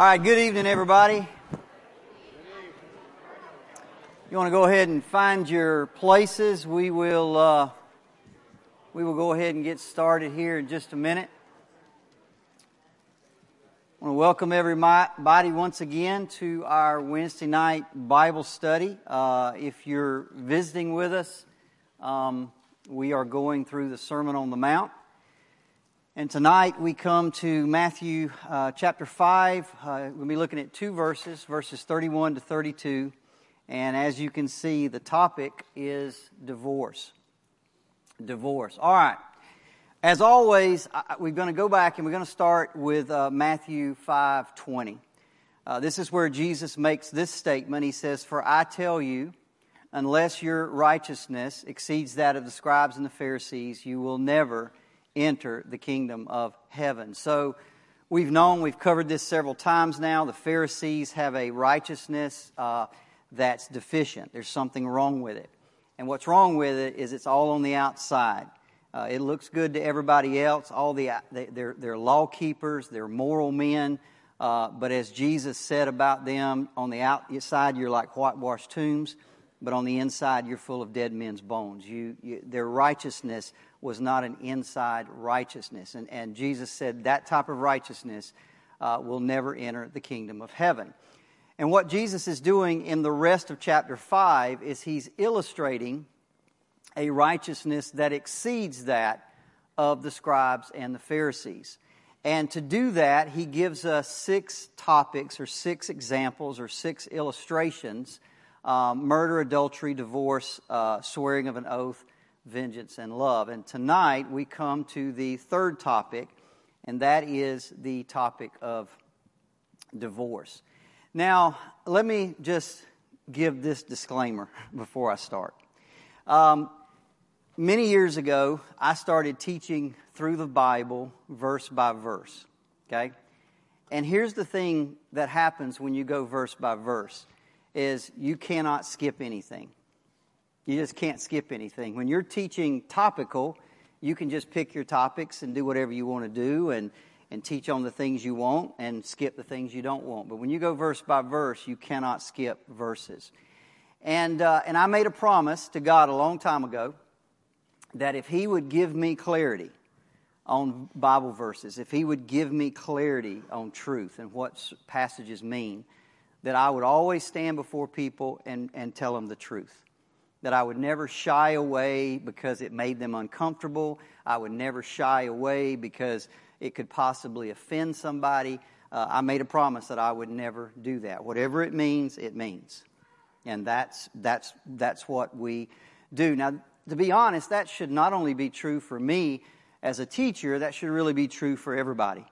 All right, good evening, everybody. You want to go ahead and find your places? We will. Uh, we will go ahead and get started here in just a minute. I want to welcome everybody once again to our Wednesday night Bible study. Uh, if you're visiting with us, um, we are going through the Sermon on the Mount. And tonight we come to Matthew uh, chapter 5. Uh, we'll be looking at two verses, verses 31 to 32. And as you can see, the topic is divorce. Divorce. All right. As always, I, we're going to go back and we're going to start with uh, Matthew 5:20. Uh, this is where Jesus makes this statement. He says, "For I tell you, unless your righteousness exceeds that of the scribes and the Pharisees, you will never enter the kingdom of heaven. So we've known, we've covered this several times now. The Pharisees have a righteousness uh, that's deficient, there's something wrong with it. And what's wrong with it is it's all on the outside. Uh, it looks good to everybody else. All the they're, they're law keepers, they're moral men. Uh, but as Jesus said about them, on the outside you're like whitewashed tombs, but on the inside you're full of dead men's bones. You, you, their righteousness was not an inside righteousness. And, and Jesus said that type of righteousness uh, will never enter the kingdom of heaven. And what Jesus is doing in the rest of chapter 5 is he's illustrating a righteousness that exceeds that of the scribes and the Pharisees. And to do that, he gives us six topics or six examples or six illustrations um, murder, adultery, divorce, uh, swearing of an oath, vengeance, and love. And tonight we come to the third topic, and that is the topic of divorce. Now, let me just give this disclaimer before I start. Um, many years ago, I started teaching through the Bible verse by verse. Okay? And here's the thing that happens when you go verse by verse is you cannot skip anything. You just can't skip anything. When you're teaching topical, you can just pick your topics and do whatever you want to do and, and teach on the things you want and skip the things you don't want. But when you go verse by verse, you cannot skip verses. And, uh, and I made a promise to God a long time ago that if He would give me clarity on Bible verses, if He would give me clarity on truth and what passages mean, that I would always stand before people and, and tell them the truth that I would never shy away because it made them uncomfortable. I would never shy away because it could possibly offend somebody. Uh, I made a promise that I would never do that. Whatever it means, it means. And that's, that's, that's what we do. Now, to be honest, that should not only be true for me as a teacher, that should really be true for everybody.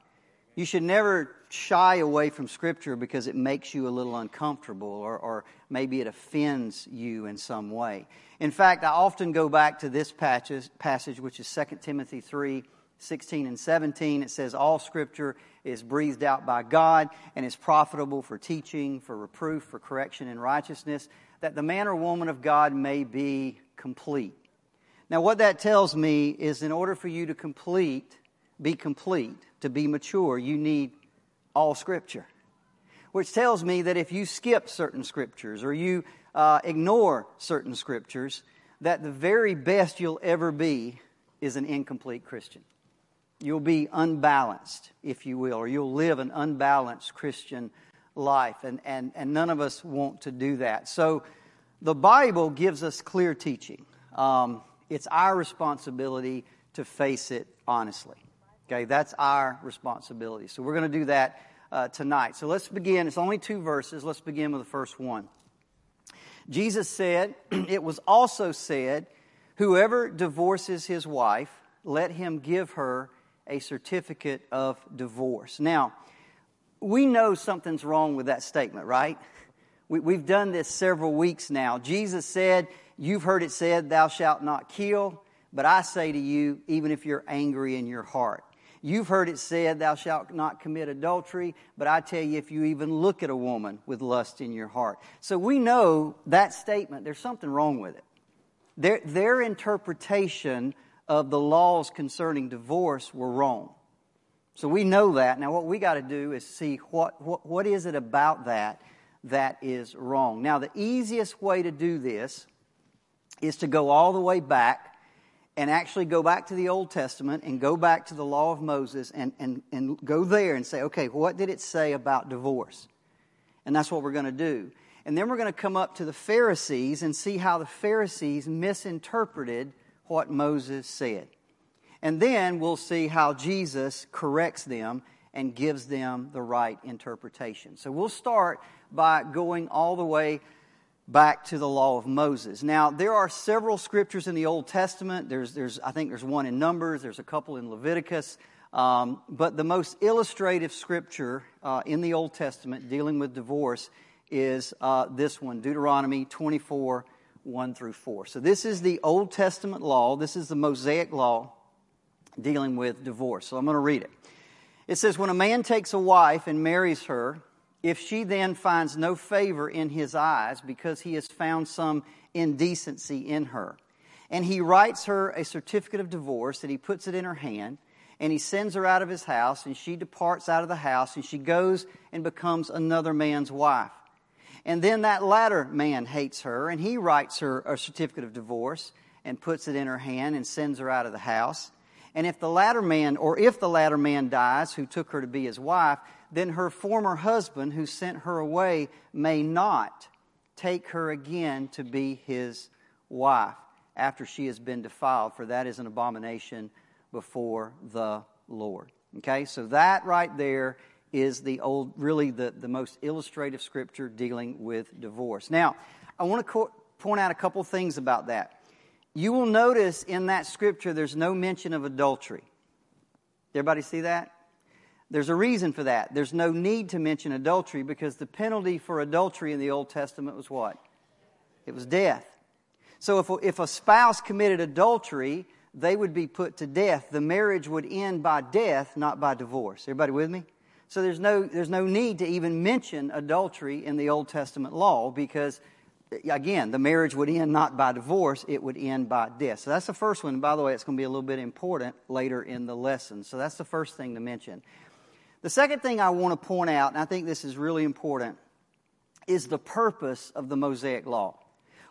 You should never shy away from Scripture because it makes you a little uncomfortable or, or maybe it offends you in some way. In fact, I often go back to this passage, passage which is 2 Timothy 3 16 and 17. It says, All Scripture is breathed out by God and is profitable for teaching, for reproof, for correction in righteousness, that the man or woman of God may be complete. Now, what that tells me is in order for you to complete, be complete, to be mature, you need all Scripture. Which tells me that if you skip certain Scriptures or you uh, ignore certain Scriptures, that the very best you'll ever be is an incomplete Christian. You'll be unbalanced, if you will, or you'll live an unbalanced Christian life. And, and, and none of us want to do that. So the Bible gives us clear teaching. Um, it's our responsibility to face it honestly. Okay, that's our responsibility. So we're going to do that uh, tonight. So let's begin. It's only two verses. Let's begin with the first one. Jesus said, It was also said, Whoever divorces his wife let him give her a certificate of divorce. Now, we know something's wrong with that statement, right? We, have done this several weeks now. Jesus said, You've heard it said, Thou shalt not kill, but I say to you, even if you're angry in your heart. You've heard it said, Thou shalt not commit adultery, but I tell you, if you even look at a woman with lust in your heart. So we know that statement, there's something wrong with it. Their, their interpretation of the laws concerning divorce were wrong. So we know that. Now, what we got to do is see what, what, what is it about that that is wrong. Now, the easiest way to do this is to go all the way back and actually go back to the Old Testament and go back to the law of Moses and, and, and go there and say, okay, what did it say about divorce? And that's what we're going to do. And then we're going to come up to the Pharisees and see how the Pharisees misinterpreted what Moses said. And then we'll see how Jesus corrects them and gives them the right interpretation. So we'll start by going all the way back to the law of Moses. Now, there are several scriptures in the Old Testament. There's, there's I think there's one in Numbers, there's a couple in Leviticus. Um, but the most illustrative scripture uh, in the Old Testament dealing with divorce is uh, this one Deuteronomy 24 1 through 4. So, this is the Old Testament law. This is the Mosaic law dealing with divorce. So, I'm going to read it. It says, When a man takes a wife and marries her, if she then finds no favor in his eyes because he has found some indecency in her, and he writes her a certificate of divorce and he puts it in her hand, and he sends her out of his house, and she departs out of the house, and she goes and becomes another man's wife. And then that latter man hates her, and he writes her a certificate of divorce and puts it in her hand and sends her out of the house. And if the latter man, or if the latter man dies, who took her to be his wife, then her former husband, who sent her away, may not take her again to be his wife after she has been defiled, for that is an abomination before the Lord. Okay, so that right there is the old, really the, the most illustrative scripture dealing with divorce. Now, I want to co- point out a couple things about that. You will notice in that scripture there's no mention of adultery. Everybody see that? There's a reason for that. There's no need to mention adultery because the penalty for adultery in the Old Testament was what? It was death. So if, if a spouse committed adultery, they would be put to death. The marriage would end by death, not by divorce. Everybody with me? So there's no, there's no need to even mention adultery in the Old Testament law because, again, the marriage would end not by divorce, it would end by death. So that's the first one. By the way, it's going to be a little bit important later in the lesson. So that's the first thing to mention. The second thing I want to point out, and I think this is really important, is the purpose of the Mosaic Law.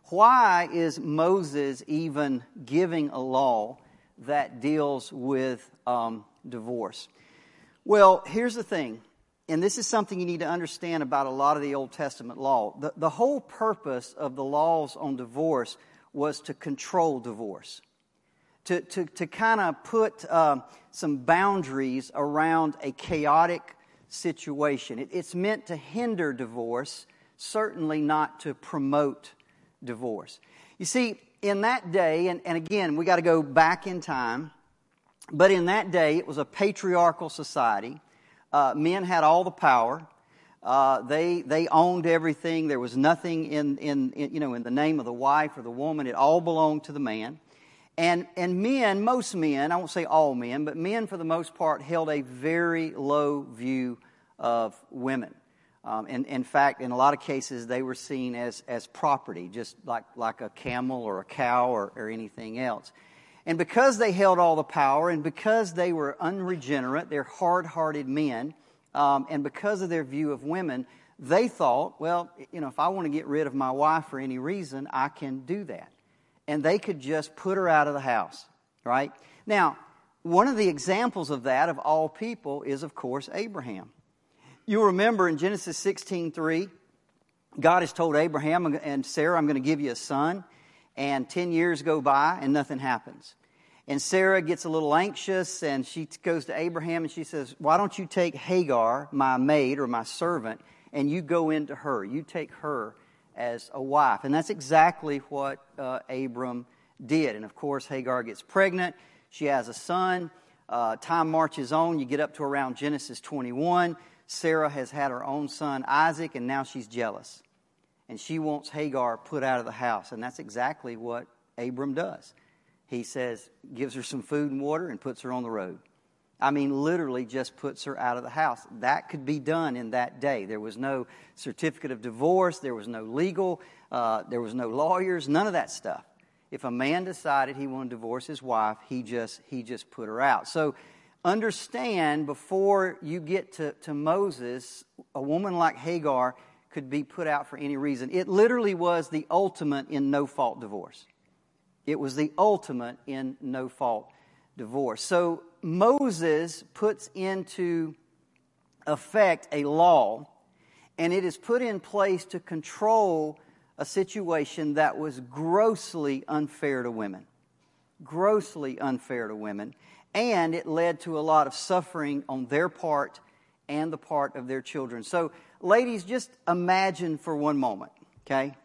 Why is Moses even giving a law that deals with um, divorce? Well, here's the thing, and this is something you need to understand about a lot of the Old Testament law. The, the whole purpose of the laws on divorce was to control divorce to, to, to kind of put uh, some boundaries around a chaotic situation. It, it's meant to hinder divorce, certainly not to promote divorce. You see, in that day, and, and again, we got to go back in time, but in that day, it was a patriarchal society. Uh, men had all the power. Uh, they they owned everything. There was nothing in, in, in you know in the name of the wife or the woman. It all belonged to the man. And, and men, most men, I won't say all men, but men for the most part held a very low view of women. Um, and in fact, in a lot of cases, they were seen as, as property, just like, like a camel or a cow or, or anything else. And because they held all the power and because they were unregenerate, they're hard hearted men, um, and because of their view of women, they thought, well, you know, if I want to get rid of my wife for any reason, I can do that and they could just put her out of the house, right? Now, one of the examples of that, of all people, is, of course, Abraham. You'll remember in Genesis 16 3, God has told Abraham and Sarah, I'm going to give you a son. And 10 years go by and nothing happens. And Sarah gets a little anxious and she goes to Abraham and she says, Why don't you take Hagar, my maid or my servant, and you go into her? You take her as a wife. And that's exactly what uh, Abram did. And of course, Hagar gets pregnant. She has a son. Uh, time marches on. You get up to around Genesis 21. Sarah has had her own son, Isaac, and now she's jealous. And she wants Hagar put out of the house. And that's exactly what Abram does. He says, gives her some food and water and puts her on the road. I mean, literally just puts her out of the house. That could be done in that day. There was no certificate of divorce, there was no legal, uh, there was no lawyers, none of that stuff. If a man decided he wanted to divorce his wife, he just, he just put her out. So understand before you get to, to Moses, a woman like Hagar could be put out for any reason. It literally was the ultimate in no fault divorce. It was the ultimate in no fault divorce. So Moses puts into effect a law, and it is put in place to control a situation that was grossly unfair to women. Grossly unfair to women. And it led to a lot of suffering on their part and the part of their children. So, ladies, just imagine for one moment, okay?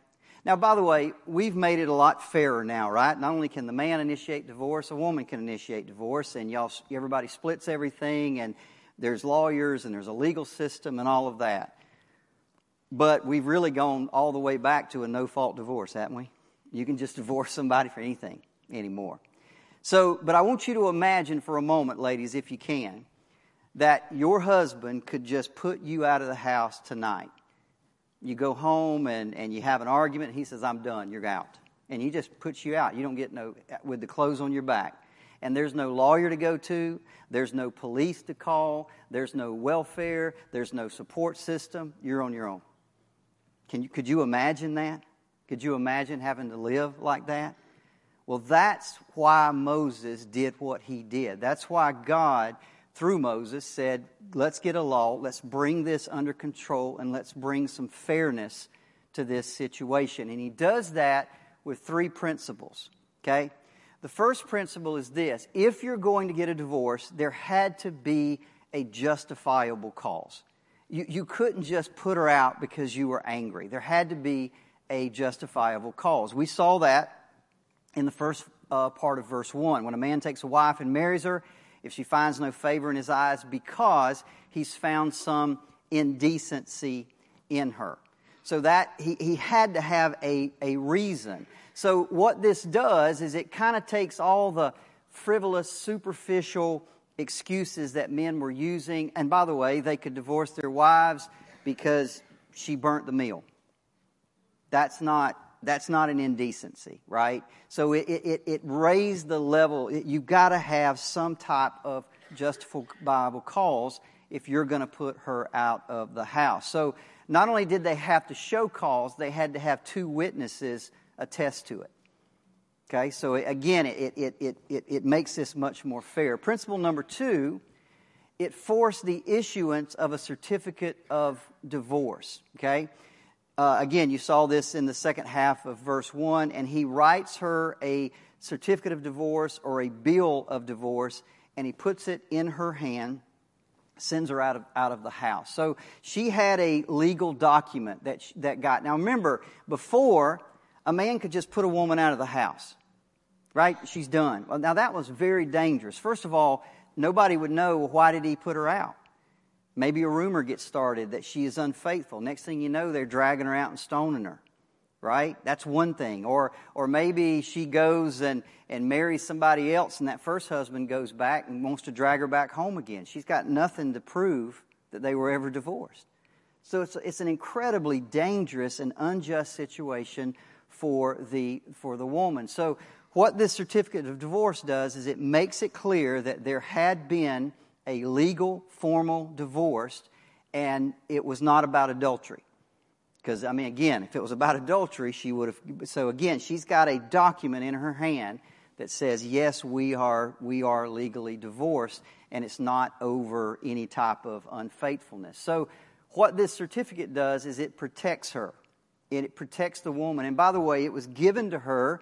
Now, by the way, we've made it a lot fairer now, right? Not only can the man initiate divorce, a woman can initiate divorce, and y'all, everybody splits everything, and there's lawyers, and there's a legal system, and all of that. But we've really gone all the way back to a no fault divorce, haven't we? You can just divorce somebody for anything anymore. So, but I want you to imagine for a moment, ladies, if you can, that your husband could just put you out of the house tonight you go home and, and you have an argument. He says, I'm done. You're out. And he just puts you out. You don't get no, with the clothes on your back. And there's no lawyer to go to. There's no police to call. There's no welfare. There's no support system. You're on your own. Can you, could you imagine that? Could you imagine having to live like that? Well, that's why Moses did what he did. That's why God through Moses, said, let's get a law, let's bring this under control, and let's bring some fairness to this situation. And he does that with three principles, okay? The first principle is this if you're going to get a divorce, there had to be a justifiable cause. You, you couldn't just put her out because you were angry. There had to be a justifiable cause. We saw that in the first uh, part of verse 1. When a man takes a wife and marries her, if she finds no favor in his eyes because he's found some indecency in her. So that he, he had to have a, a reason. So what this does is it kind of takes all the frivolous, superficial excuses that men were using. And by the way, they could divorce their wives because she burnt the meal. That's not that's not an indecency, right? So it, it, it raised the level. It, you've got to have some type of justifiable cause if you're going to put her out of the house. So not only did they have to show cause, they had to have two witnesses attest to it. Okay, so again, it, it, it, it, it makes this much more fair. Principle number two, it forced the issuance of a certificate of divorce. Okay, uh, again, you saw this in the second half of verse 1, and he writes her a certificate of divorce or a bill of divorce, and he puts it in her hand, sends her out of, out of the house. So she had a legal document that, she, that got. Now remember, before, a man could just put a woman out of the house, right? She's done. Well, now that was very dangerous. First of all, nobody would know why did he put her out. Maybe a rumor gets started that she is unfaithful. Next thing you know, they're dragging her out and stoning her. Right? That's one thing. Or, or maybe she goes and, and marries somebody else and that first husband goes back and wants to drag her back home again. She's got nothing to prove that they were ever divorced. So it's, it's an incredibly dangerous and unjust situation for the, for the woman. So what this certificate of divorce does is it makes it clear that there had been a legal, formal divorce, and it was not about adultery. Because, I mean, again, if it was about adultery, she would have. So, again, she's got a document in her hand that says, yes, we are, we are legally divorced, and it's not over any type of unfaithfulness. So, what this certificate does is it protects her. and It protects the woman. And by the way, it was given to her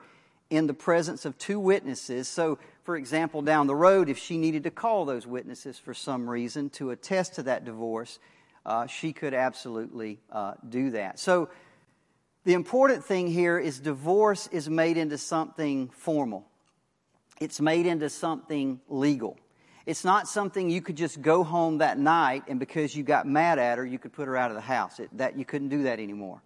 in the presence of two witnesses. So, for example, down the road, if she needed to call those witnesses for some reason to attest to that divorce, uh, she could absolutely uh, do that. So, the important thing here is divorce is made into something formal. it's made into something legal. It's not something you could just go home that night and because you got mad at her, you could put her out of the house. It, that you couldn't do that anymore.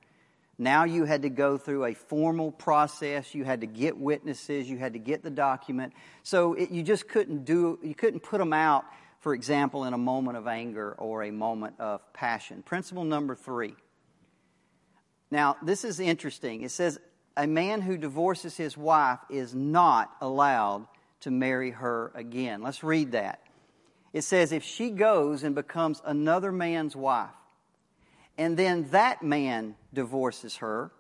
Now you had to go through a formal process. You had to get witnesses. You had to get the document. So it, you just couldn't do, you couldn't put them out, for example, in a moment of anger or a moment of passion. Principle number three. Now, this is interesting. It says a man who divorces his wife is not allowed to marry her again. Let's read that. It says, if she goes and becomes another man's wife, and then that man divorces her,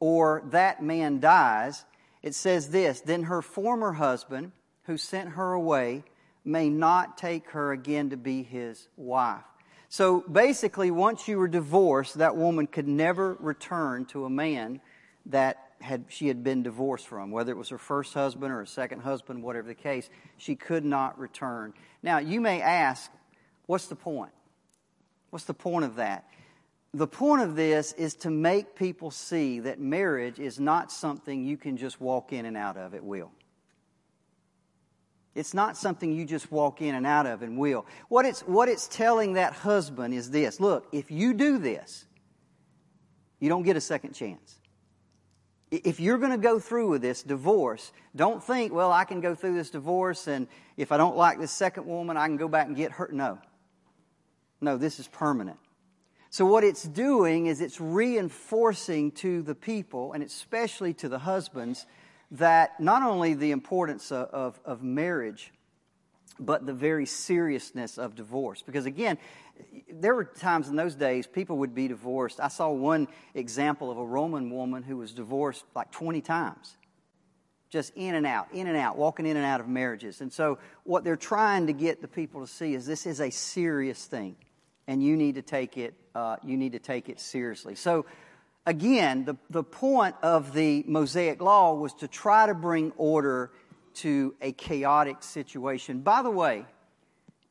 or that man dies, it says this then her former husband, who sent her away, may not take her again to be his wife. So basically, once you were divorced, that woman could never return to a man that had she had been divorced from, whether it was her first husband or a second husband, whatever the case, she could not return. Now, you may ask, what's the point? What's the point of that? The point of this is to make people see that marriage is not something you can just walk in and out of at will. It's not something you just walk in and out of and will. What it's, what it's telling that husband is this look, if you do this, you don't get a second chance. If you're going to go through with this divorce, don't think, well, I can go through this divorce and if I don't like this second woman, I can go back and get her. No. No, this is permanent. So, what it's doing is it's reinforcing to the people, and especially to the husbands, that not only the importance of, of, of marriage, but the very seriousness of divorce. Because again, there were times in those days people would be divorced. I saw one example of a Roman woman who was divorced like 20 times. Just in and out, in and out, walking in and out of marriages. And so, what they're trying to get the people to see is this is a serious thing and you need to take it, uh, you need to take it seriously. So, again, the, the point of the Mosaic Law was to try to bring order to a chaotic situation. By the way,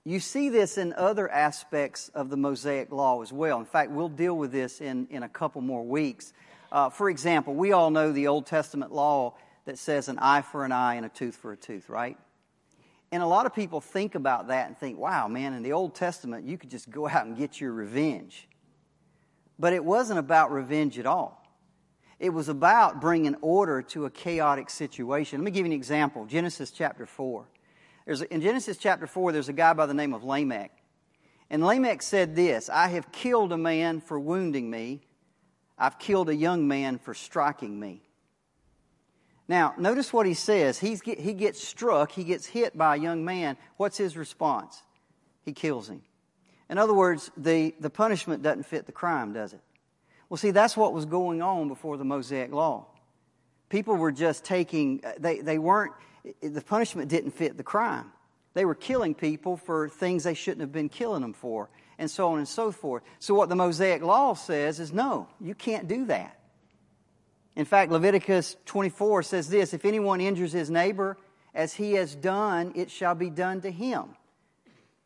you see this in other aspects of the Mosaic Law as well. In fact, we'll deal with this in, in a couple more weeks. Uh, for example, we all know the Old Testament law that says an eye for an eye and a tooth for a tooth, right? And a lot of people think about that and think, wow, man, in the Old Testament, you could just go out and get your revenge. But it wasn't about revenge at all. It was about bringing order to a chaotic situation. Let me give you an example Genesis chapter 4. There's a, in Genesis chapter 4, there's a guy by the name of Lamech. And Lamech said this I have killed a man for wounding me, I've killed a young man for striking me. Now, notice what he says. He's, he gets struck, he gets hit by a young man. What's his response? He kills him. In other words, the, the punishment doesn't fit the crime, does it? Well, see, that's what was going on before the Mosaic Law. People were just taking, uh, they, they weren't, the punishment didn't fit the crime. They were killing people for things they shouldn't have been killing them for, and so on and so forth. So, what the Mosaic Law says is no, you can't do that. In fact, Leviticus 24 says this If anyone injures his neighbor, as he has done, it shall be done to him.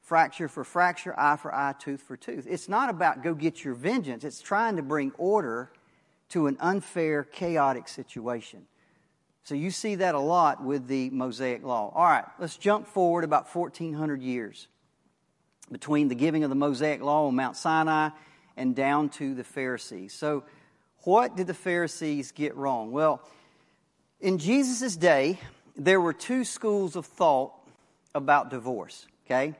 Fracture for fracture, eye for eye, tooth for tooth. It's not about go get your vengeance, it's trying to bring order to an unfair, chaotic situation. So you see that a lot with the Mosaic Law. All right, let's jump forward about 1,400 years between the giving of the Mosaic Law on Mount Sinai and down to the Pharisees. So what did the Pharisees get wrong? Well, in Jesus' day, there were two schools of thought about divorce, okay?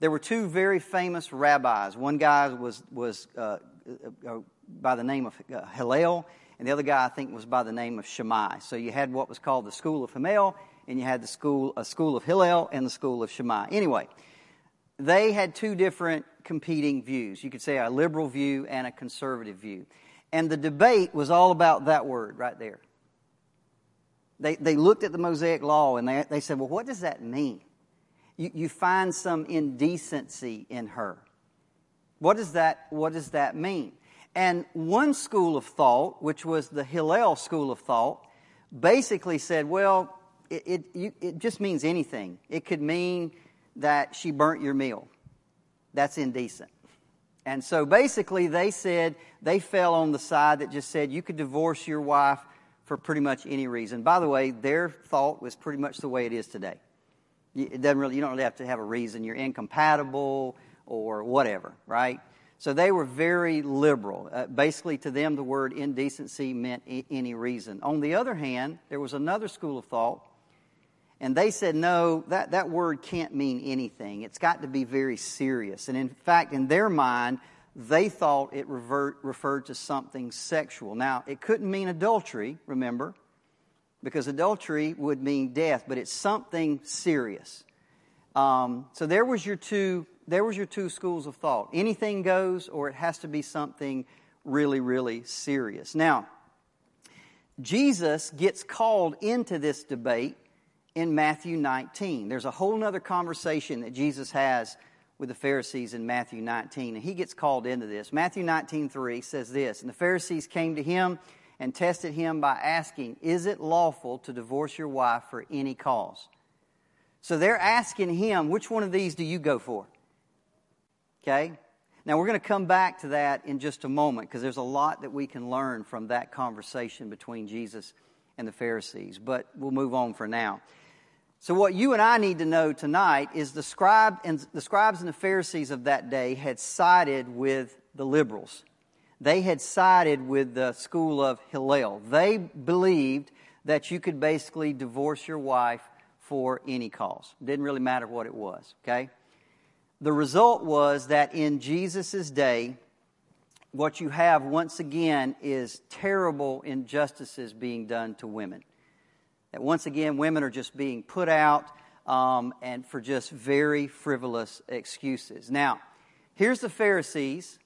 There were two very famous rabbis. One guy was, was uh, uh, uh, by the name of uh, Hillel, and the other guy, I think, was by the name of Shammai. So you had what was called the school of Hillel, and you had the school, a school of Hillel and the school of Shammai. Anyway, they had two different competing views. You could say a liberal view and a conservative view. And the debate was all about that word right there. They, they looked at the Mosaic Law and they, they said, well, what does that mean? You, you find some indecency in her. What does, that, what does that mean? And one school of thought, which was the Hillel school of thought, basically said, well, it, it, you, it just means anything. It could mean that she burnt your meal. That's indecent. And so basically, they said they fell on the side that just said you could divorce your wife for pretty much any reason. By the way, their thought was pretty much the way it is today. It doesn't really, you don't really have to have a reason. You're incompatible or whatever, right? So they were very liberal. Uh, basically, to them, the word indecency meant I- any reason. On the other hand, there was another school of thought, and they said, no, that, that word can't mean anything. It's got to be very serious. And in fact, in their mind, they thought it revert, referred to something sexual. Now, it couldn't mean adultery, remember, because adultery would mean death, but it's something serious. Um, so there was your two there was your two schools of thought. Anything goes, or it has to be something really, really serious. Now, Jesus gets called into this debate in Matthew 19. There's a whole other conversation that Jesus has with the Pharisees in Matthew 19, and he gets called into this. Matthew 19, 3 says this, And the Pharisees came to him and tested him by asking, Is it lawful to divorce your wife for any cause? So they're asking him, Which one of these do you go for? Okay? Now, we're going to come back to that in just a moment because there's a lot that we can learn from that conversation between Jesus and the Pharisees, but we'll move on for now. So, what you and I need to know tonight is the, scribe and, the scribes and the Pharisees of that day had sided with the liberals. They had sided with the school of Hillel. They believed that you could basically divorce your wife for any cause. It didn't really matter what it was, okay? The result was that in Jesus' day, what you have once again is terrible injustices being done to women. That once again, women are just being put out um, and for just very frivolous excuses. Now, here's the Pharisees,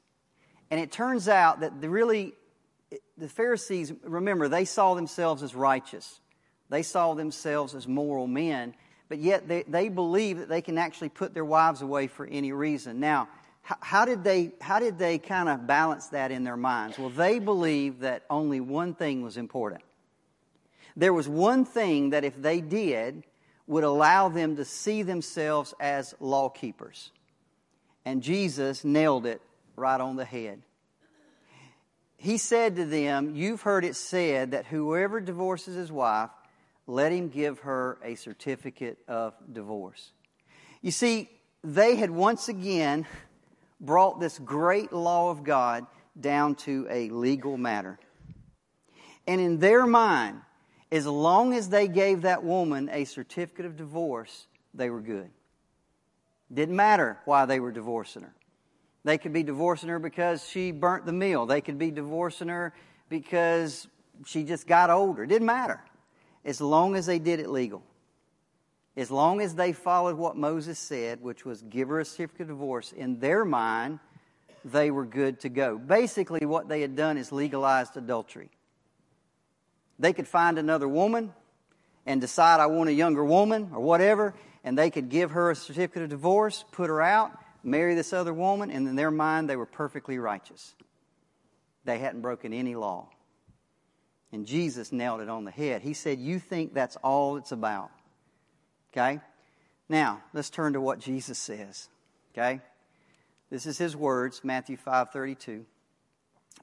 and it turns out that the really the Pharisees, remember, they saw themselves as righteous. They saw themselves as moral men, but yet they, they believe that they can actually put their wives away for any reason. Now, how, how did they, how did they kind of balance that in their minds? Well, they believed that only one thing was important. There was one thing that if they did would allow them to see themselves as law keepers. And Jesus nailed it right on the head. He said to them, You've heard it said that whoever divorces his wife let him give her a certificate of divorce. You see, they had once again brought this great law of God down to a legal matter. And in their mind, as long as they gave that woman a certificate of divorce, they were good. Didn't matter why they were divorcing her. They could be divorcing her because she burnt the meal. They could be divorcing her because she just got older. Didn't matter as long as they did it legal. As long as they followed what Moses said, which was give her a certificate of divorce, in their mind, they were good to go. Basically, what they had done is legalized adultery. They could find another woman and decide, I want a younger woman or whatever, and they could give her a certificate of divorce, put her out, marry this other woman, and in their mind, they were perfectly righteous. They hadn't broken any law. And Jesus nailed it on the head. He said, You think that's all it's about. Okay? Now, let's turn to what Jesus says. Okay? This is his words, Matthew 5 32.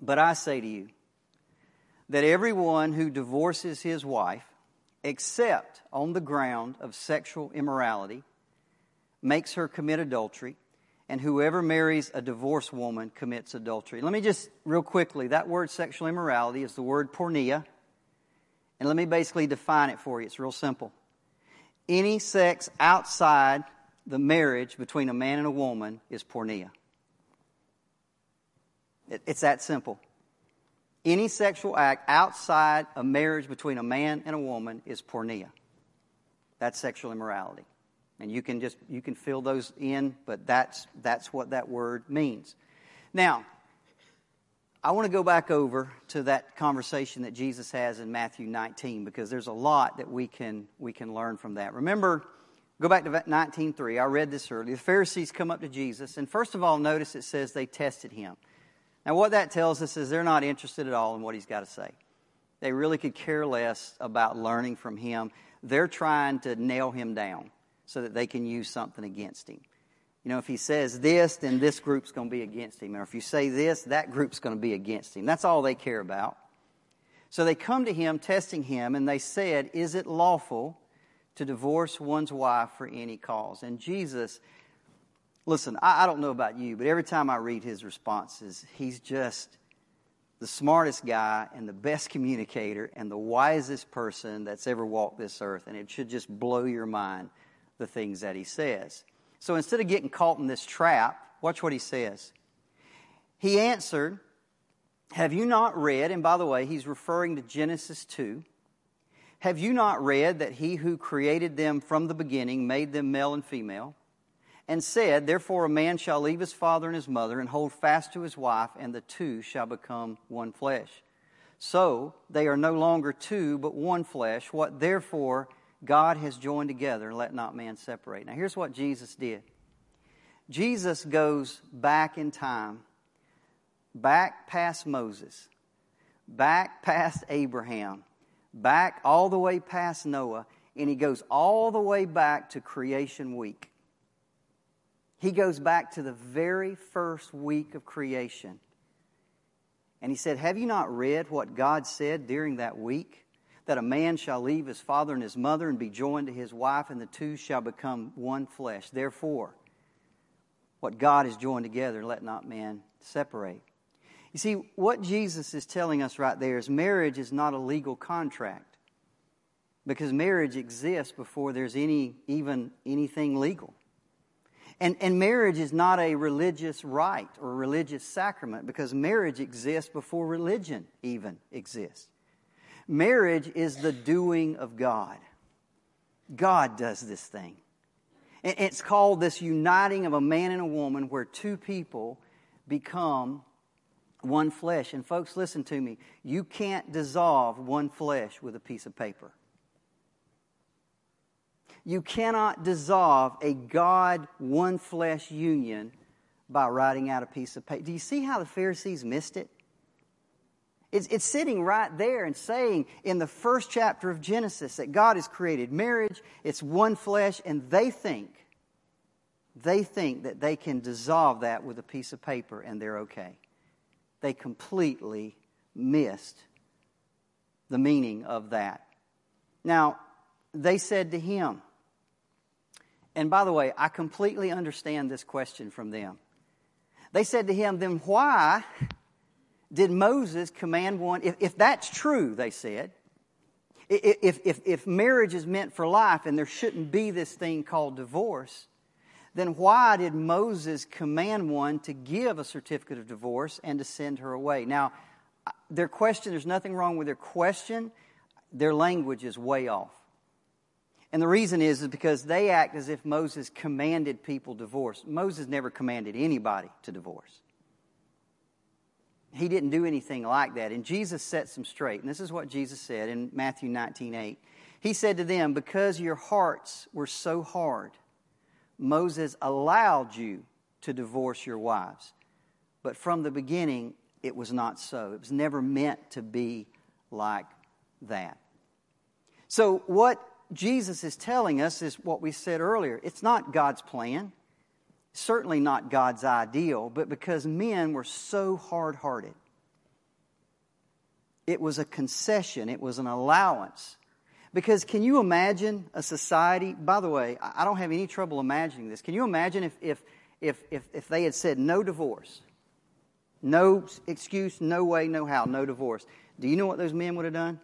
But I say to you that everyone who divorces his wife, except on the ground of sexual immorality, makes her commit adultery and whoever marries a divorced woman commits adultery. Let me just, real quickly, that word sexual immorality is the word porneia. And let me basically define it for you. It's real simple. Any sex outside the marriage between a man and a woman is porneia. it's that simple. Any sexual act outside a marriage between a man and a woman is porneia. That's sexual immorality. And you can just you can fill those in but that's that's what that word means. Now i want to go back over to that conversation that jesus has in matthew 19 because there's a lot that we can we can learn from that. Remember go back to 19.3 i read this earlier. The pharisees come up to jesus and first of all notice it says they tested him now what that tells us is they're not interested at all in what he's got to say they really could care less about learning from him they're trying to nail him down so that they can use something against him. You know, if he says this, then this group's going to be against him. Or if you say this, that group's going to be against him. That's all they care about. So they come to him, testing him, and they said, Is it lawful to divorce one's wife for any cause? And Jesus, listen, I, I don't know about you, but every time I read his responses, he's just the smartest guy and the best communicator and the wisest person that's ever walked this earth. And it should just blow your mind the things that he says. So instead of getting caught in this trap, watch what he says. He answered, Have you not read? And by the way, he's referring to Genesis 2. Have you not read that he who created them from the beginning made them male and female? And said, Therefore a man shall leave his father and his mother and hold fast to his wife, and the two shall become one flesh. So they are no longer two, but one flesh. What therefore God has joined together, let not man separate. Now here's what Jesus did Jesus goes back in time back past Moses, back past Abraham, back all the way past Noah, and he goes all the way back to creation week. He goes back to the very first week of creation. And he said, Have you not read what God said during that week? That a man shall leave his father and his mother and be joined to his wife, and the two shall become one flesh. Therefore, what God has joined together, let not man separate. You see, what Jesus is telling us right there is marriage is not a legal contract because marriage exists before there's any, even anything legal. And, and marriage is not a religious rite or religious sacrament because marriage exists before religion even exists. Marriage is the doing of God. God does this thing. And it's called this uniting of a man and a woman where two people become one flesh. And folks, listen to me. You can't dissolve one flesh with a piece of paper. You cannot dissolve a God one flesh union by writing out a piece of paper. Do you see how the Pharisees missed it? It's, it's sitting right there and saying in the first chapter of Genesis that God has created marriage, it's one flesh, and they think, they think that they can dissolve that with a piece of paper and they're okay they completely missed the meaning of that. Now, they said to him, and by the way, I completely understand this question from them. They said to him, then why did Moses command one? If, if that's true, they said, if, if, if marriage is meant for life and there shouldn't be this thing called divorce, then why did Moses command one to give a certificate of divorce and to send her away? Now, their question, there's nothing wrong with their question, their language is way off. And the reason is, is because they act as if Moses commanded people divorce. Moses never commanded anybody to divorce. He didn't do anything like that. And Jesus sets them straight. And this is what Jesus said in Matthew 19 8. He said to them, Because your hearts were so hard, Moses allowed you to divorce your wives. But from the beginning, it was not so. It was never meant to be like that. So, what Jesus is telling us is what we said earlier it's not God's plan, certainly not God's ideal, but because men were so hard hearted, it was a concession, it was an allowance because can you imagine a society? By the way, I don't have any trouble imagining this. Can you imagine if, if, if, if, if they had said no divorce? No excuse, no way, no how, no divorce. Do you know what those men would have done?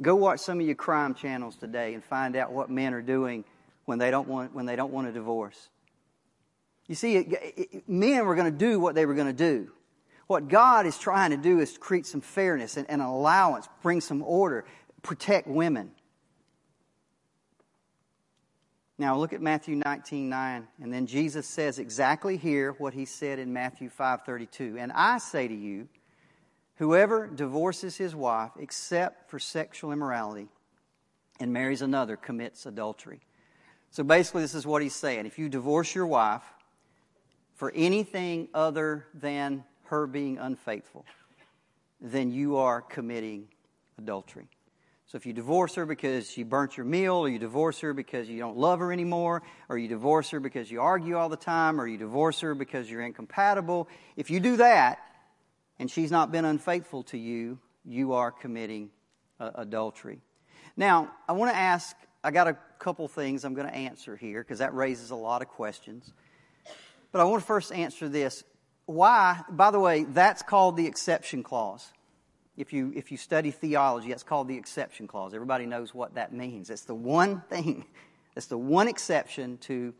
Go watch some of your crime channels today and find out what men are doing when they don't want, when they don't want a divorce. You see, it, it, men were going to do what they were going to do. What God is trying to do is create some fairness and, and allowance, bring some order protect women. Now look at Matthew 19, 9, and then Jesus says exactly here what he said in Matthew 5, 32. And I say to you, whoever divorces his wife except for sexual immorality and marries another commits adultery. So basically, this is what he's saying. If you divorce your wife for anything other than her being unfaithful, then you are committing adultery. So if you divorce her because she burnt your meal, or you divorce her because you don't love her anymore, or you divorce her because you argue all the time, or you divorce her because you're incompatible, if you do that and she's not been unfaithful to you, you are committing uh, adultery. Now, I want to ask, I got a couple things I'm going to answer here because that raises a lot of questions. But I want to first answer this. Why, by the way, that's called the exception clause. If you, if you study theology, that's called the exception clause. Everybody knows what that means. It's the one thing, it's the one exception to,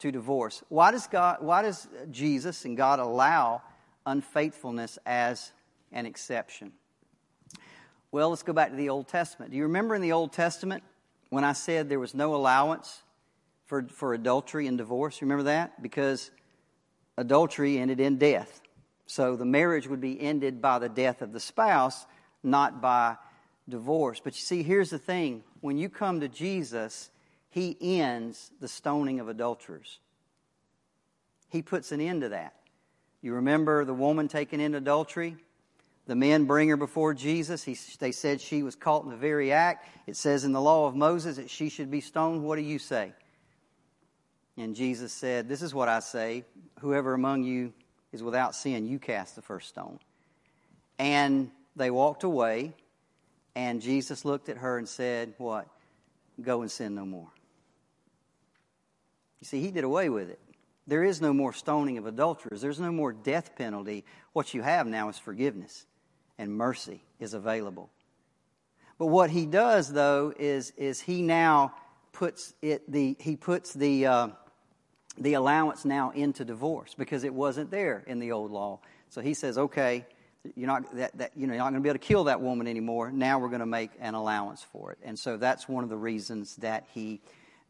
to divorce. Why does, God, why does Jesus and God allow unfaithfulness as an exception? Well, let's go back to the Old Testament. Do you remember in the Old Testament when I said there was no allowance for, for adultery and divorce? Remember that? Because adultery ended in death. So the marriage would be ended by the death of the spouse, not by divorce. But you see, here's the thing when you come to Jesus, He ends the stoning of adulterers. He puts an end to that. You remember the woman taken in adultery? The men bring her before Jesus. He, they said she was caught in the very act. It says in the law of Moses that she should be stoned. What do you say? And Jesus said, This is what I say whoever among you is without sin, you cast the first stone. And they walked away, and Jesus looked at her and said, What? Go and sin no more. You see, he did away with it. There is no more stoning of adulterers. There's no more death penalty. What you have now is forgiveness, and mercy is available. But what he does, though, is, is he now puts it the he puts the uh, the allowance now into divorce because it wasn't there in the old law. So he says, okay, you're not that, that you know you're not going to be able to kill that woman anymore. Now we're going to make an allowance for it, and so that's one of the reasons that he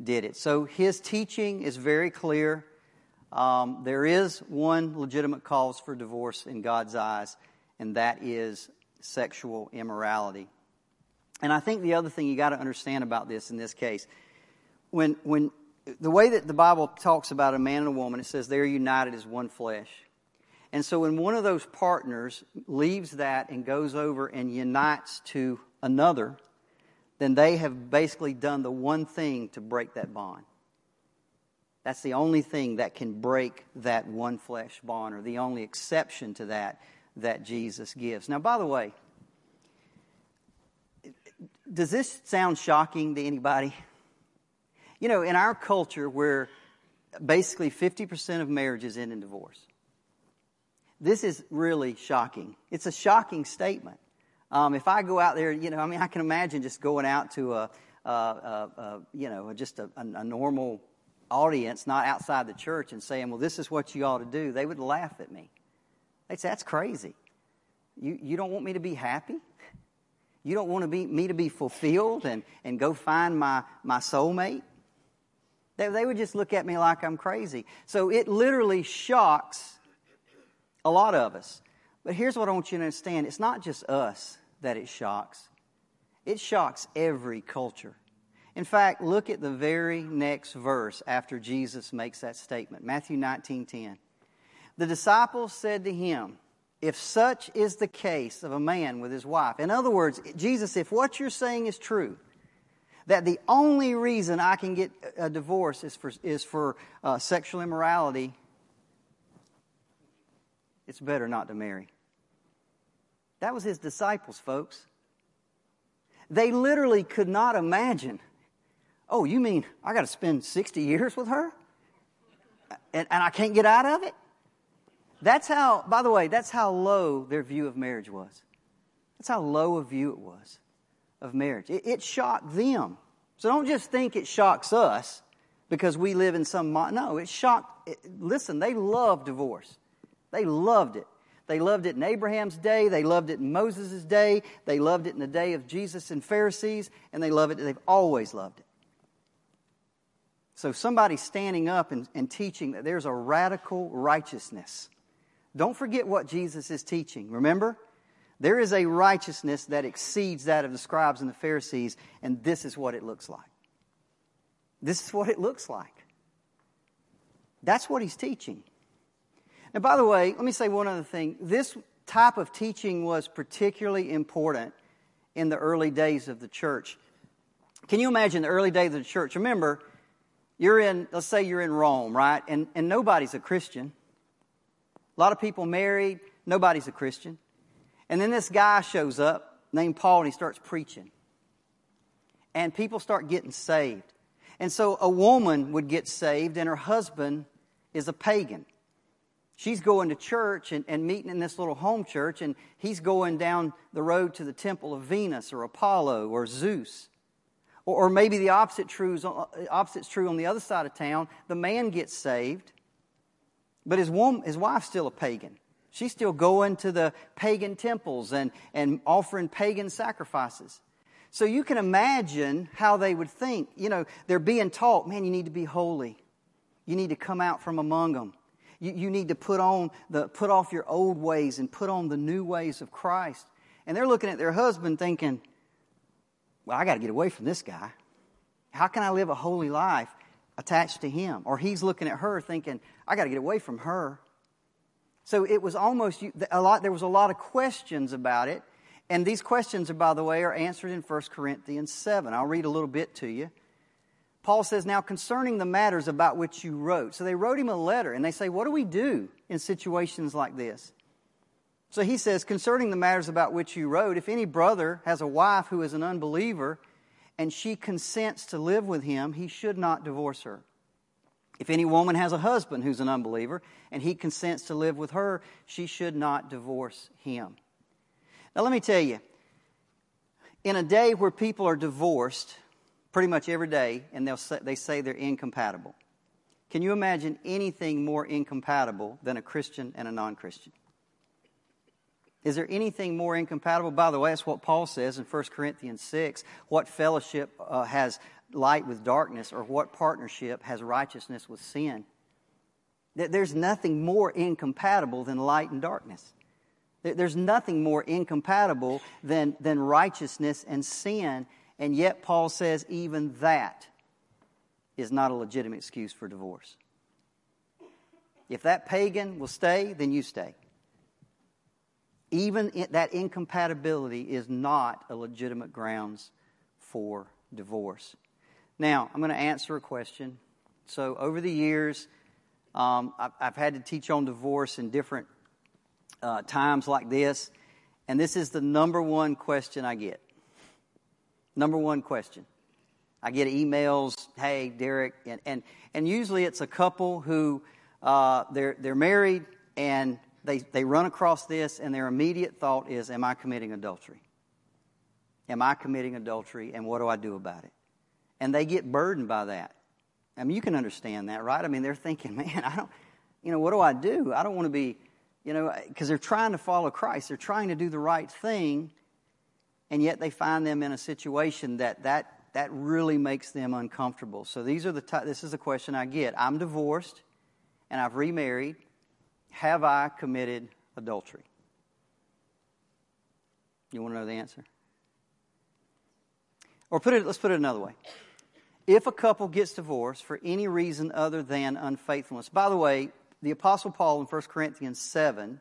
did it. So his teaching is very clear. Um, there is one legitimate cause for divorce in God's eyes, and that is sexual immorality. And I think the other thing you got to understand about this in this case, when when the way that the Bible talks about a man and a woman, it says they're united as one flesh. And so when one of those partners leaves that and goes over and unites to another, then they have basically done the one thing to break that bond. That's the only thing that can break that one flesh bond, or the only exception to that that Jesus gives. Now, by the way, does this sound shocking to anybody? You know, in our culture where basically 50% of marriages end in divorce, this is really shocking. It's a shocking statement. Um, if I go out there, you know, I mean, I can imagine just going out to a, a, a, a you know, just a, a normal audience, not outside the church, and saying, well, this is what you ought to do. They would laugh at me. They'd say, that's crazy. You, you don't want me to be happy? You don't want to be, me to be fulfilled and, and go find my, my soulmate? They, they would just look at me like I'm crazy. So it literally shocks a lot of us. But here's what I want you to understand it's not just us that it shocks, it shocks every culture. In fact, look at the very next verse after Jesus makes that statement Matthew 19:10. The disciples said to him, If such is the case of a man with his wife, in other words, Jesus, if what you're saying is true, that the only reason I can get a divorce is for, is for uh, sexual immorality, it's better not to marry. That was his disciples, folks. They literally could not imagine. Oh, you mean I got to spend 60 years with her? And, and I can't get out of it? That's how, by the way, that's how low their view of marriage was. That's how low a view it was of marriage. It, it shocked them. So don't just think it shocks us because we live in some. No, it shocked. It, listen, they loved divorce. They loved it. They loved it in Abraham's day. They loved it in Moses' day. They loved it in the day of Jesus and Pharisees. And they love it. They've always loved it. So somebody standing up and, and teaching that there's a radical righteousness. Don't forget what Jesus is teaching. Remember? There is a righteousness that exceeds that of the scribes and the Pharisees, and this is what it looks like. This is what it looks like. That's what he's teaching. Now, by the way, let me say one other thing. This type of teaching was particularly important in the early days of the church. Can you imagine the early days of the church? Remember, you're in, let's say you're in Rome, right? And, and nobody's a Christian. A lot of people married, nobody's a Christian. And then this guy shows up named Paul and he starts preaching. And people start getting saved. And so a woman would get saved and her husband is a pagan. She's going to church and, and meeting in this little home church, and he's going down the road to the temple of Venus or Apollo or Zeus. Or, or maybe the opposite true's, uh, opposite's true on the other side of town. The man gets saved, but his, woman, his wife's still a pagan. She's still going to the pagan temples and, and offering pagan sacrifices. So you can imagine how they would think. You know, they're being taught, man, you need to be holy. You need to come out from among them. You, you need to put on the put off your old ways and put on the new ways of Christ. And they're looking at their husband thinking, Well, I got to get away from this guy. How can I live a holy life attached to him? Or he's looking at her thinking, I got to get away from her. So it was almost a lot, there was a lot of questions about it. And these questions, by the way, are answered in 1 Corinthians 7. I'll read a little bit to you. Paul says, Now concerning the matters about which you wrote. So they wrote him a letter and they say, What do we do in situations like this? So he says, Concerning the matters about which you wrote, if any brother has a wife who is an unbeliever and she consents to live with him, he should not divorce her. If any woman has a husband who's an unbeliever and he consents to live with her, she should not divorce him. Now, let me tell you, in a day where people are divorced pretty much every day and they'll say, they say they're incompatible, can you imagine anything more incompatible than a Christian and a non Christian? Is there anything more incompatible? By the way, that's what Paul says in 1 Corinthians 6. What fellowship uh, has light with darkness, or what partnership has righteousness with sin? There's nothing more incompatible than light and darkness. There's nothing more incompatible than, than righteousness and sin, and yet Paul says even that is not a legitimate excuse for divorce. If that pagan will stay, then you stay. Even that incompatibility is not a legitimate grounds for divorce. Now, I'm going to answer a question. So, over the years, um, I've, had to teach on divorce in different uh, times like this, and this is the number one question I get. Number one question. I get emails, hey, Derricke, and, and, and usually it's a couple who uh, they're, they're married and they, they run across this, and their immediate thought is, Am I committing adultery? Am I committing adultery, and what do I do about it? and they get burdened by that. I mean, you can understand that, right? I mean, they're thinking, man, I don't, you know, what do I do? I don't want to be, you know, because they're trying to follow Christ. They're trying to do the right thing, and yet they find them in a situation that that that really makes them uncomfortable. So these are the t- this is a question I get. I'm divorced, and I've remarried. Have I committed adultery? You want to know the answer? Or put it, let's put it another way. If a couple gets divorced for any reason other than unfaithfulness, by the way, the Apostle Paul in 1 Corinthians 7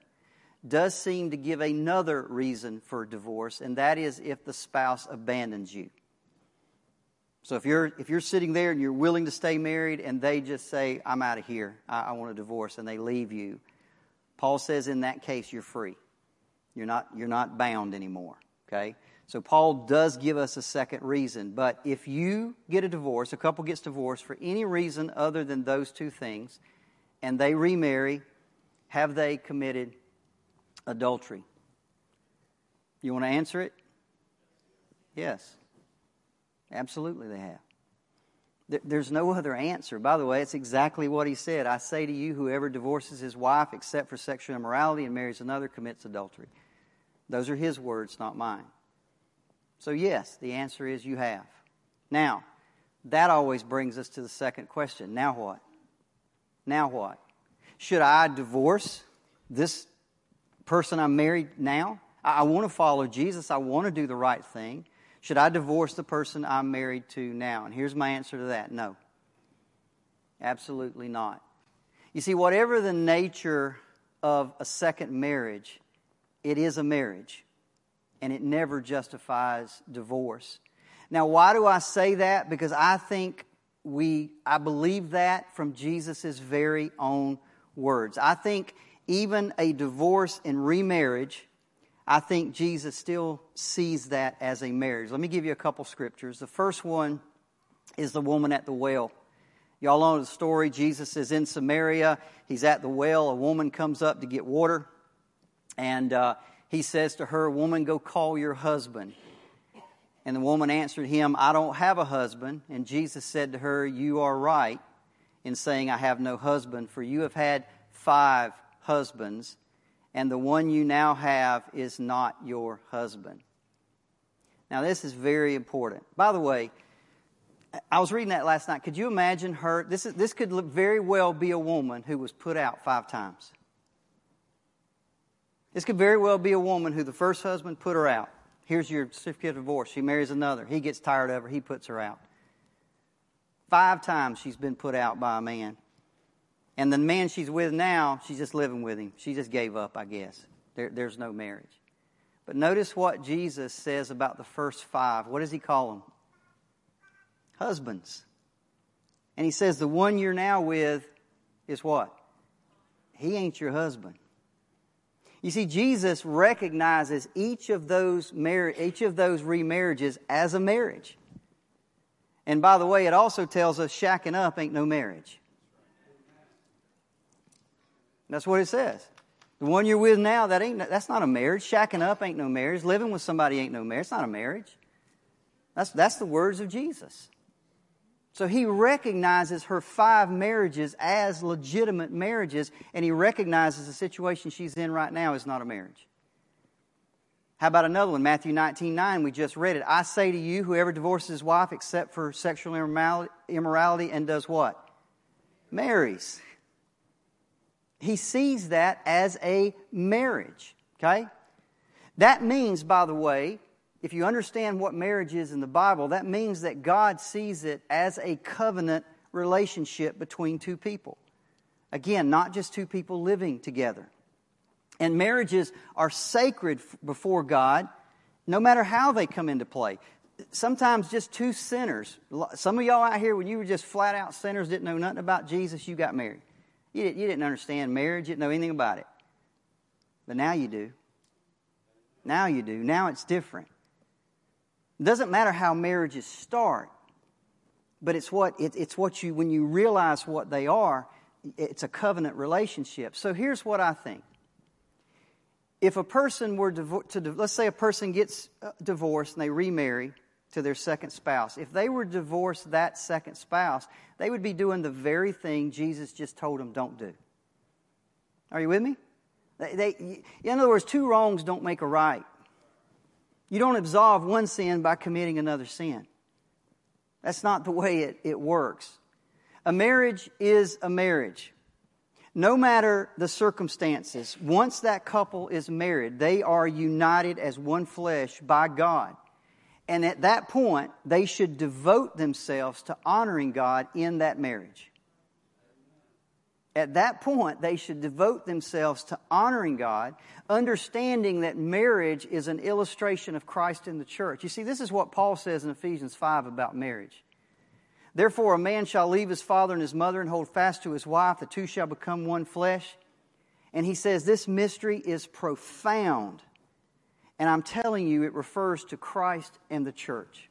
does seem to give another reason for divorce, and that is if the spouse abandons you. So if you're if you're sitting there and you're willing to stay married and they just say, I'm out of here, I, I want a divorce, and they leave you, Paul says in that case you're free. You're not you're not bound anymore. Okay? So Paul does give us a second reason. But if you get a divorce, a couple gets divorced for any reason other than those two things, and they remarry, have they committed adultery? You want to answer it? Yes. Absolutely, they have. There's no other answer. By the way, it's exactly what he said. I say to you, whoever divorces his wife except for sexual immorality and marries another commits adultery. Those are his words, not mine. So, yes, the answer is you have. Now, that always brings us to the second question. Now what? Now what? Should I divorce this person I'm married now? I, want to follow Jesus. I want to do the right thing. Should I divorce the person I'm married to now? And here's my answer to that no. Absolutely not. You see, whatever the nature of a second marriage, it is a marriage and it never justifies divorce. Now, why do I say that? Because I think we, I believe that from Jesus' very own words. I think even a divorce and remarriage, I think Jesus still sees that as a marriage. Let me give you a couple scriptures. The first one is the woman at the well. Y'all know the story. Jesus is in Samaria. He's at the well. A woman comes up to get water. And uh, he says to her, Woman, go call your husband. And the woman answered him, I don't have a husband. And Jesus said to her, You are right in saying, I have no husband, for you have had five husbands, and the one you now have is not your husband. Now, this is very important. By the way, I was reading that last night. Could you imagine her? This, is, this could very well be a woman who was put out five times. This could very well be a woman who the first husband put her out. Here's your certificate of divorce. She marries another. He gets tired of her. He puts her out. Five times she's been put out by a man. And the man she's with now, she's just living with him. She just gave up, I guess. There, there's no marriage. But notice what Jesus says about the first five. What does he call them? Husbands. And he says the one you're now with is what? He ain't your husband. You see, Jesus recognizes each of those mar- each of those remarriages as a marriage. And by the way, it also tells us shacking up ain't no marriage. That's what it says. The one you're with now, that ain't that's not a marriage. Shacking up ain't no marriage. Living with somebody ain't no marriage. It's not a marriage. That's that's the words of Jesus. So he recognizes her five marriages as legitimate marriages, and he recognizes the situation she's in right now is not a marriage. How about another one? Matthew 19 9, we just read it. I say to you, whoever divorces his wife except for sexual immorality and does what? Marries. He sees that as a marriage. Okay? That means, by the way, if you understand what marriage is in the Bible, that means that God sees it as a covenant relationship between two people. Again, not just two people living together. And marriages are sacred before God, no matter how they come into play. Sometimes just two sinners. Some of y'all out here, when you were just flat out sinners, didn't know nothing about Jesus, you got married. You didn't understand marriage, you didn't know anything about it. But now you do. Now you do. Now it's different. It doesn't matter how marriages start, but it's what, it, it's what you, when you realize what they are, it's a covenant relationship. So here's what I think. If a person were to, let's say a person gets uh, divorced and they remarry to their second spouse, if they were divorced that second spouse, they would be doing the very thing Jesus just told them don't do. Are you with me? They, they, in other words, two wrongs don't make a right. You don't absolve one sin by committing another sin. That's not the way it, it works. A marriage is a marriage. No matter the circumstances, once that couple is married, they are united as one flesh by God. And at that point, they should devote themselves to honoring God in that marriage. At that point, they should devote themselves to honoring God, understanding that marriage is an illustration of Christ in the church. You see, this is what Paul says in Ephesians 5 about marriage. Therefore, a man shall leave his father and his mother and hold fast to his wife, the two shall become one flesh. And he says this mystery is profound. And I'm telling you, it refers to Christ and the church.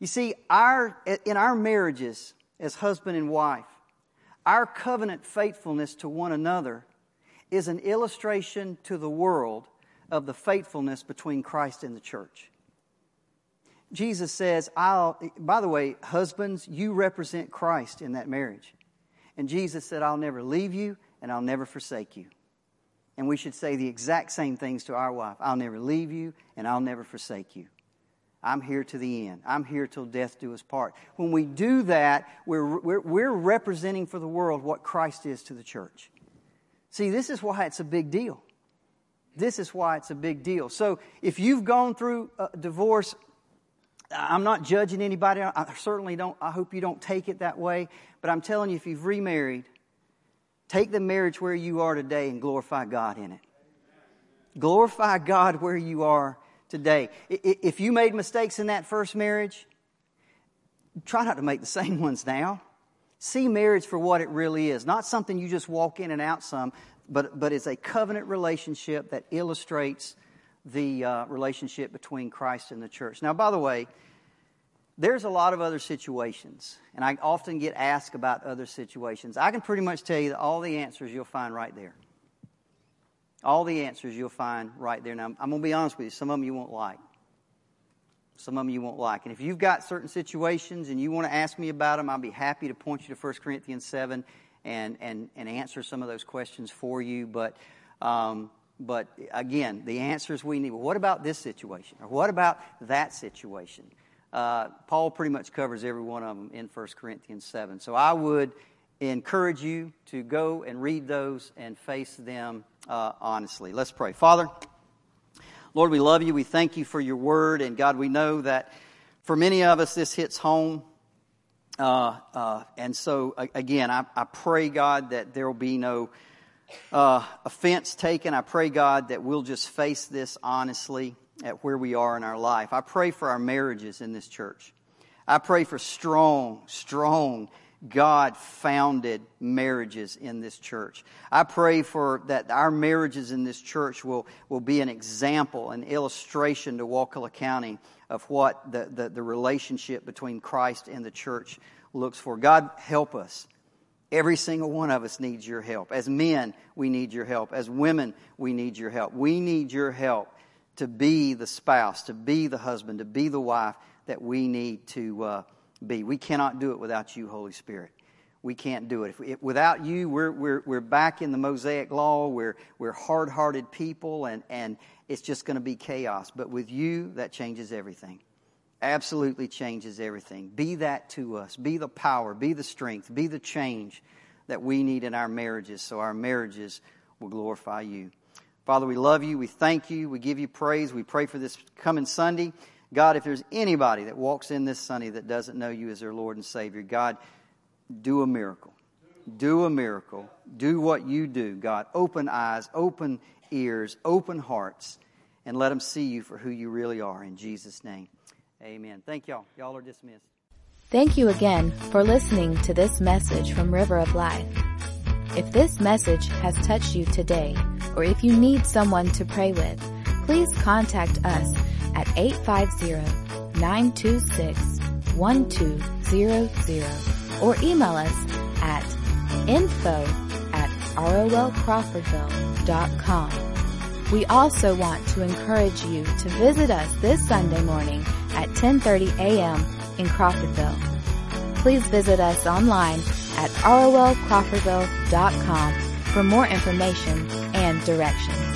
You see, our, in our marriages as husband and wife, our covenant faithfulness to one another is an illustration to the world of the faithfulness between Christ and the church. Jesus says, I'll, by the way, husbands, you represent Christ in that marriage. And Jesus said, I'll never leave you and I'll never forsake you. And we should say the exact same things to our wife I'll never leave you and I'll never forsake you. I'm here to the end. I'm here till death do us part. When we do that, we're, we're, we're, representing for the world what Christ is to the church. See, this is why it's a big deal. This is why it's a big deal. So if you've gone through a divorce, I'm not judging anybody. I certainly don't, I hope you don't take it that way. But I'm telling you, if you've remarried, take the marriage where you are today and glorify God in it. Glorify God where you are today. If you made mistakes in that first marriage, try not to make the same ones now. See marriage for what it really is. Not something you just walk in and out some, but, but it's a covenant relationship that illustrates the uh, relationship between Christ and the church. Now, by the way, there's a lot of other situations, and I often get asked about other situations. I can pretty much tell you that all the answers you'll find right there. All the answers you'll find right there. Now, I'm going to be honest with you, some of them you won't like. Some of them you won't like. And if you've got certain situations and you want to ask me about them, I'll be happy to point you to 1 Corinthians 7 and, and, and answer some of those questions for you. But, um, but again, the answers we need. What about this situation? Or what about that situation? Uh, Paul pretty much covers every one of them in 1 Corinthians 7. So I would encourage you to go and read those and face them uh, honestly. Let's pray. Father, Lord, we love you. We thank you for your word. And God, we know that for many of us, this hits home. Uh, uh, and so, again, I, I, pray, God, that there will be no uh, offense taken. I pray, God, that we'll just face this honestly at where we are in our life. I pray for our marriages in this church. I pray for strong, strong God founded marriages in this church. I pray for that our marriages in this church will, will be an example, an illustration to Wakulla County of what the, the, the relationship between Christ and the church looks for. God, help us. Every single one of us needs your help. As men, we need your help. As women, we need your help. We need your help to be the spouse, to be the husband, to be the wife that we need to. Uh, be. We cannot do it without you, Holy Spirit. We can't do it. If we, without you, we're, we're, we're back in the Mosaic law. We're, we're hard hearted people, and, and it's just going to be chaos. But with you, that changes everything. Absolutely changes everything. Be that to us. Be the power, be the strength, be the change that we need in our marriages so our marriages will glorify you. Father, we love you. We thank you. We give you praise. We pray for this coming Sunday. God, if there's anybody that walks in this Sunday that doesn't know you as their Lord and Savior, God, do a miracle. Do a miracle. Do what you do, God. Open eyes, open ears, open hearts, and let them see you for who you really are. In Jesus' name, amen. Thank y'all. Y'all are dismissed. Thank you again for listening to this message from River of Life. If this message has touched you today, or if you need someone to pray with, please contact us at 850-926-1200 or email us at info at rolcrawfordville.com. We also want to encourage you to visit us this Sunday morning at 10.30 a.m. in Crawfordville. Please visit us online at rolcrawfordville.com for more information and directions.